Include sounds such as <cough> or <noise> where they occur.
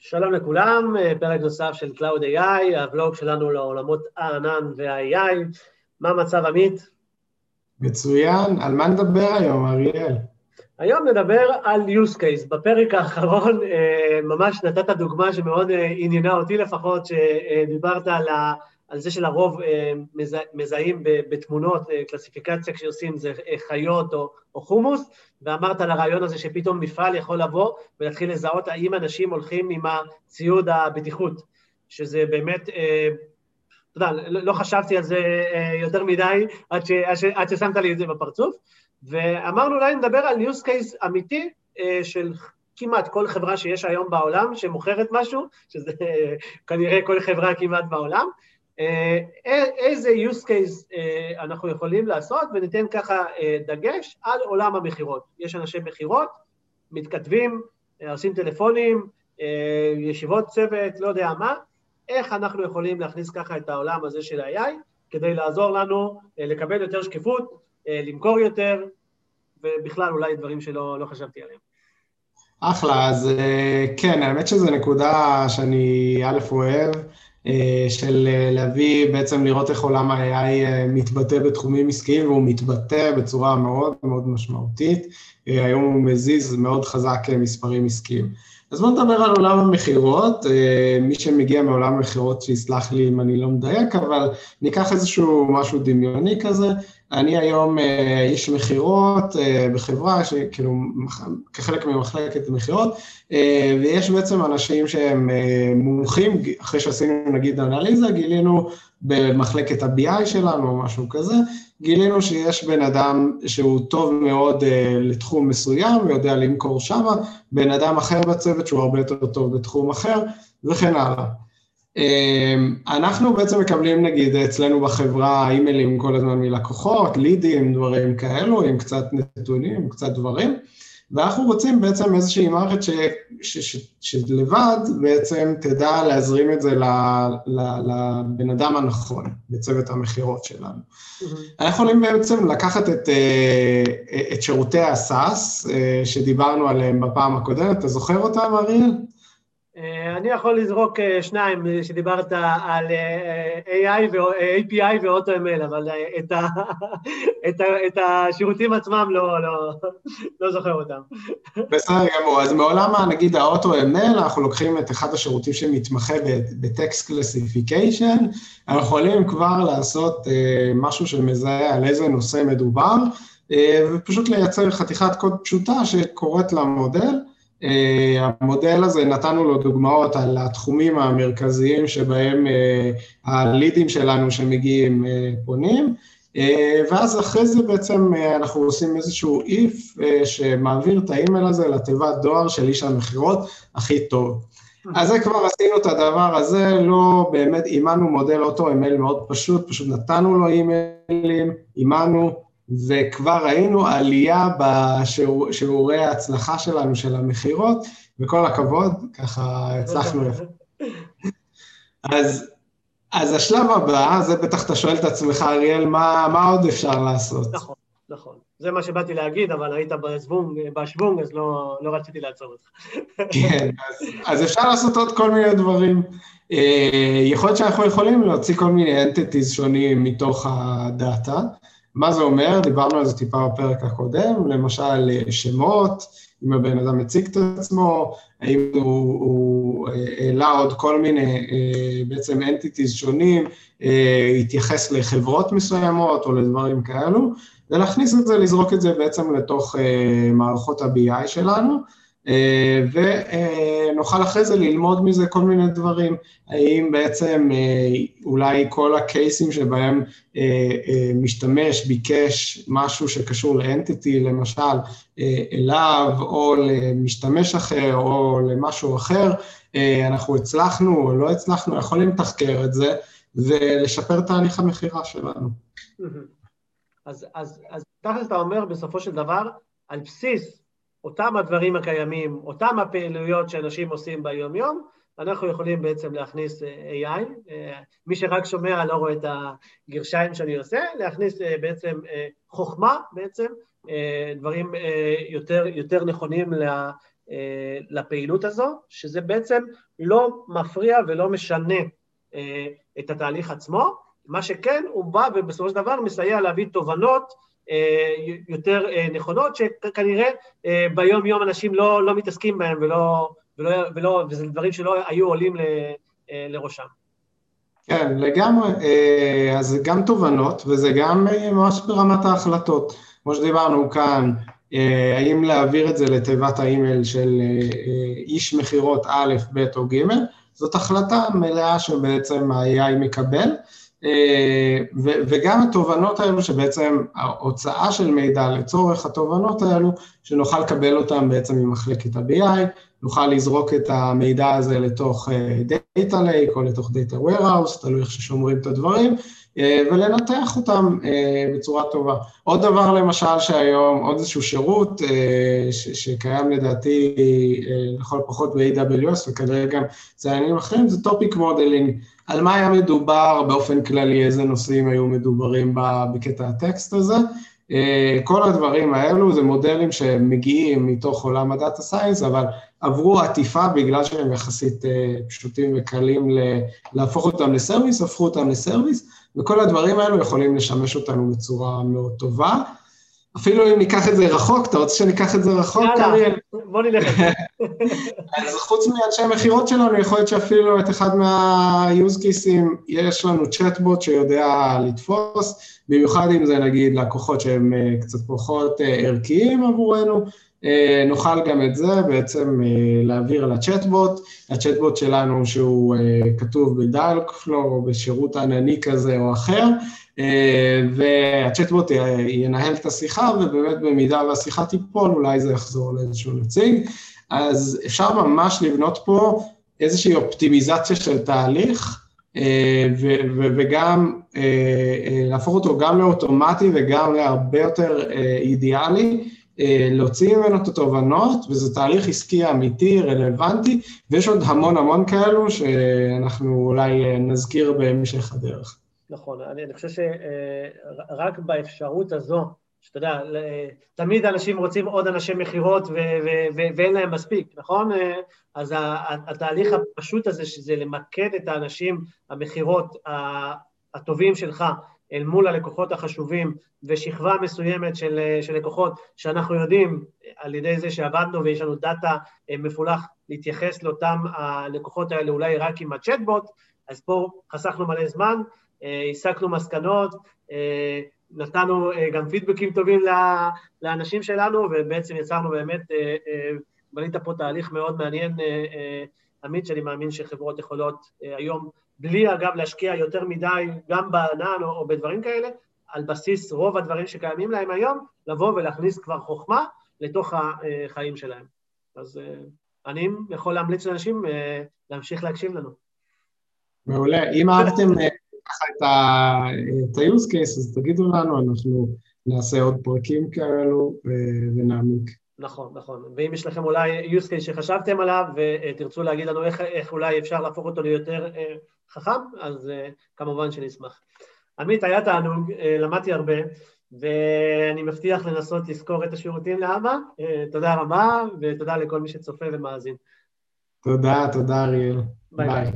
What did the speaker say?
שלום לכולם, פרק נוסף של Cloud AI, הוולוג שלנו לעולמות הענן וה-AI. מה המצב עמית? מצוין, על מה נדבר היום, אריאל? היום נדבר על use case. בפרק האחרון אה, ממש נתת דוגמה שמאוד אה, עניינה אותי לפחות, שדיברת על ה... על זה שלרוב אה, מזהים בתמונות, אה, קלסיפיקציה כשעושים זה אה, חיות או, או חומוס, ואמרת על הרעיון הזה שפתאום מפעל יכול לבוא ולהתחיל לזהות האם אנשים הולכים עם הציוד הבטיחות, שזה באמת, אתה יודע, לא, לא חשבתי על זה יותר מדי עד, ש, עד ששמת לי את זה בפרצוף, ואמרנו אולי נדבר על use case אמיתי של כמעט כל חברה שיש היום בעולם שמוכרת משהו, שזה כנראה כל חברה כמעט בעולם, איזה use case אה, אנחנו יכולים לעשות, וניתן ככה אה, דגש על עולם המכירות. יש אנשי מכירות, מתכתבים, עושים טלפונים, ישיבות צוות, לא יודע מה, איך אנחנו יכולים להכניס ככה את העולם הזה של ה-AI כדי לעזור לנו לקבל יותר שקיפות, למכור יותר, ובכלל אולי דברים שלא לא חשבתי עליהם. אחלה, אז כן, האמת שזו נקודה שאני א' אוהב. אה, של אה, להביא, בעצם לראות איך עולם ה-AI אה, מתבטא בתחומים עסקיים, והוא מתבטא בצורה מאוד מאוד משמעותית. היום הוא מזיז מאוד חזק מספרים עסקיים. אז בואו נדבר על עולם המכירות, מי שמגיע מעולם המכירות שיסלח לי אם אני לא מדייק, אבל ניקח איזשהו משהו דמיוני כזה, אני היום אה, איש מכירות אה, בחברה, שכאילו כחלק ממחלקת מכירות, אה, ויש בעצם אנשים שהם מומחים, אחרי שעשינו נגיד אנליזה, גילינו במחלקת ה-BI שלנו או משהו כזה, גילינו שיש בן אדם שהוא טוב מאוד לתחום מסוים ויודע למכור שמה, בן אדם אחר בצוות שהוא הרבה יותר טוב בתחום אחר, וכן הלאה. אמ, אנחנו בעצם מקבלים נגיד אצלנו בחברה אימיילים כל הזמן מלקוחות, לידים, דברים כאלו, עם קצת נתונים, קצת דברים, ואנחנו רוצים בעצם איזושהי מערכת ש, ש, ש, שלבד בעצם תדע להזרים את זה ל, ל, לבן אדם הנכון בצוות המכירות שלנו. Mm-hmm. אנחנו יכולים בעצם לקחת את, אה, את שירותי הסאס אה, שדיברנו עליהם בפעם הקודמת, אתה זוכר אותם אריאל? אה, אני יכול לזרוק אה, שניים אה, שדיברת על AI ו-API ו-AutoML, אבל את, ה, <laughs> את, ה, את השירותים עצמם לא, לא, לא זוכר אותם. בסדר גמור, אז מעולם נגיד ה-AutoML, אנחנו לוקחים את אחד השירותים שמתמחה ב text classification, אנחנו יכולים כבר לעשות משהו שמזהה על איזה נושא מדובר, ופשוט לייצר חתיכת קוד פשוטה שקוראת למודל, המודל הזה, נתנו לו דוגמאות על התחומים המרכזיים שבהם אה, הלידים שלנו שמגיעים אה, פונים, ואז אחרי זה בעצם אנחנו עושים איזשהו if שמעביר את האימייל הזה לתיבת דואר של איש המכירות הכי טוב. אז זה כבר עשינו את הדבר הזה, לא באמת אימנו מודל אוטו-איימייל מאוד פשוט, פשוט נתנו לו אימיילים, אימנו, וכבר ראינו עלייה בשיעורי ההצלחה שלנו, של המכירות, וכל הכבוד, ככה הצלחנו יפה. אז, אז השלב הבא, זה בטח אתה שואל את עצמך, אריאל, מה, מה עוד אפשר לעשות? נכון, נכון. זה מה שבאתי להגיד, אבל היית בשוונג, בשוונג אז לא, לא רציתי לעצור אותך. כן, אז, אז אפשר לעשות עוד כל מיני דברים. אה, יכול להיות שאנחנו יכולים להוציא כל מיני entities שונים מתוך הדאטה. מה זה אומר? דיברנו על זה טיפה בפרק הקודם, למשל שמות, אם הבן אדם מציג את עצמו, האם הוא, הוא אה, העלה עוד כל מיני אה, בעצם entities שונים, אה, התייחס לחברות מסוימות או לדברים כאלו, ולהכניס את זה, לזרוק את זה בעצם לתוך מערכות ה-BI שלנו. אה, ונוכל אחרי זה ללמוד מזה כל מיני דברים, האם בעצם אה, אולי כל הקייסים שבהם אה, משתמש ביקש משהו שקשור לאנטיטי, למשל אליו או למשתמש אחר או למשהו אחר, אנחנו הצלחנו או לא הצלחנו, יכולים לתחקר את זה ולשפר תהליך המכירה שלנו. אז תכלס אתה אומר בסופו של דבר, על בסיס אותם הדברים הקיימים, אותם הפעילויות שאנשים עושים ביום-יום, אנחנו יכולים בעצם להכניס אה, AI, אה, מי שרק שומע לא רואה את הגרשיים שאני עושה, להכניס אה, בעצם חוכמה בעצם, דברים יותר, יותר נכונים לפעילות הזו, שזה בעצם לא מפריע ולא משנה את התהליך עצמו, מה שכן, הוא בא ובסופו של דבר מסייע להביא תובנות יותר נכונות, שכנראה ביום-יום אנשים לא, לא מתעסקים בהם ולא, ולא, ולא, וזה דברים שלא היו עולים לראשם. כן, לגמרי. אז גם תובנות, וזה גם ממש ברמת ההחלטות. כמו שדיברנו כאן, האם להעביר את זה לתיבת האימייל של איש מכירות א', ב' או ג', זאת החלטה מלאה שבעצם ה-AI מקבל, וגם התובנות האלו שבעצם ההוצאה של מידע לצורך התובנות האלו, שנוכל לקבל אותן בעצם ממחלקת ה-BI, נוכל לזרוק את המידע הזה לתוך Data Lake או לתוך Data Warehouse, תלוי איך ששומרים את הדברים, ולנתח אותם בצורה טובה. עוד דבר למשל שהיום, עוד איזשהו שירות שקיים לדעתי לכל פחות ב-AWS וכנראה גם בעננים אחרים, זה topic modeling. על מה היה מדובר באופן כללי, איזה נושאים היו מדוברים בקטע הטקסט הזה. כל הדברים האלו זה מודלים שמגיעים מתוך עולם ה data science, אבל עברו עטיפה בגלל שהם יחסית פשוטים וקלים להפוך אותם ל service, הפכו אותם לסרוויס, וכל הדברים האלו יכולים לשמש אותנו בצורה מאוד טובה. אפילו אם ניקח את זה רחוק, אתה רוצה שניקח את זה רחוק? יאללה, בוא נלך. <laughs> אז חוץ מאנשי המכירות שלנו, יכול להיות שאפילו את אחד מה-use cases, יש לנו צ'טבוט שיודע לתפוס, במיוחד אם זה נגיד לקוחות שהם קצת פחות ערכיים עבורנו, נוכל גם את זה בעצם להעביר לצ'טבוט, הצ'טבוט שלנו שהוא כתוב בדיאלוגפלו או בשירות ענני כזה או אחר, והצ'טבוט ינהל את השיחה, ובאמת במידה והשיחה תיפול, אולי זה יחזור לאיזשהו נציג. אז אפשר ממש לבנות פה איזושהי אופטימיזציה של תהליך, וגם להפוך אותו גם לאוטומטי וגם להרבה יותר אידיאלי, להוציא ממנו את התובנות, וזה תהליך עסקי אמיתי, רלוונטי, ויש עוד המון המון כאלו שאנחנו אולי נזכיר בהמשך הדרך. נכון, אני, אני חושב שרק באפשרות הזו, שאתה יודע, תמיד אנשים רוצים עוד אנשי מכירות ואין להם מספיק, נכון? אז התהליך הפשוט הזה, שזה למקד את האנשים, המכירות הטובים שלך, אל מול הלקוחות החשובים ושכבה מסוימת של, של לקוחות שאנחנו יודעים על ידי זה שעבדנו ויש לנו דאטה מפולח להתייחס לאותם הלקוחות האלה אולי רק עם הצ'טבוט, אז פה חסכנו מלא זמן, הסקנו מסקנות, נתנו גם פידבקים טובים לאנשים שלנו, ובעצם יצרנו באמת, בנית פה תהליך מאוד מעניין, עמית, שאני מאמין שחברות יכולות היום, בלי אגב להשקיע יותר מדי גם בענן או בדברים כאלה, על בסיס רוב הדברים שקיימים להם היום, לבוא ולהכניס כבר חוכמה לתוך החיים שלהם. אז אני יכול להמליץ לאנשים להמשיך להקשיב לנו. מעולה. אם אהבתם ככה את ה-use case, אז תגידו לנו, אנחנו נעשה עוד פרקים כאלו ונעמיק. נכון, נכון. ואם יש לכם אולי use case שחשבתם עליו ותרצו להגיד לנו איך, איך אולי אפשר להפוך אותו ליותר חכם, אז כמובן שנשמח. עמית, היה תענוג, למדתי הרבה, ואני מבטיח לנסות לזכור את השירותים לאבא. תודה רבה, ותודה לכל מי שצופה ומאזין. תודה, תודה אריאל. ביי. ביי.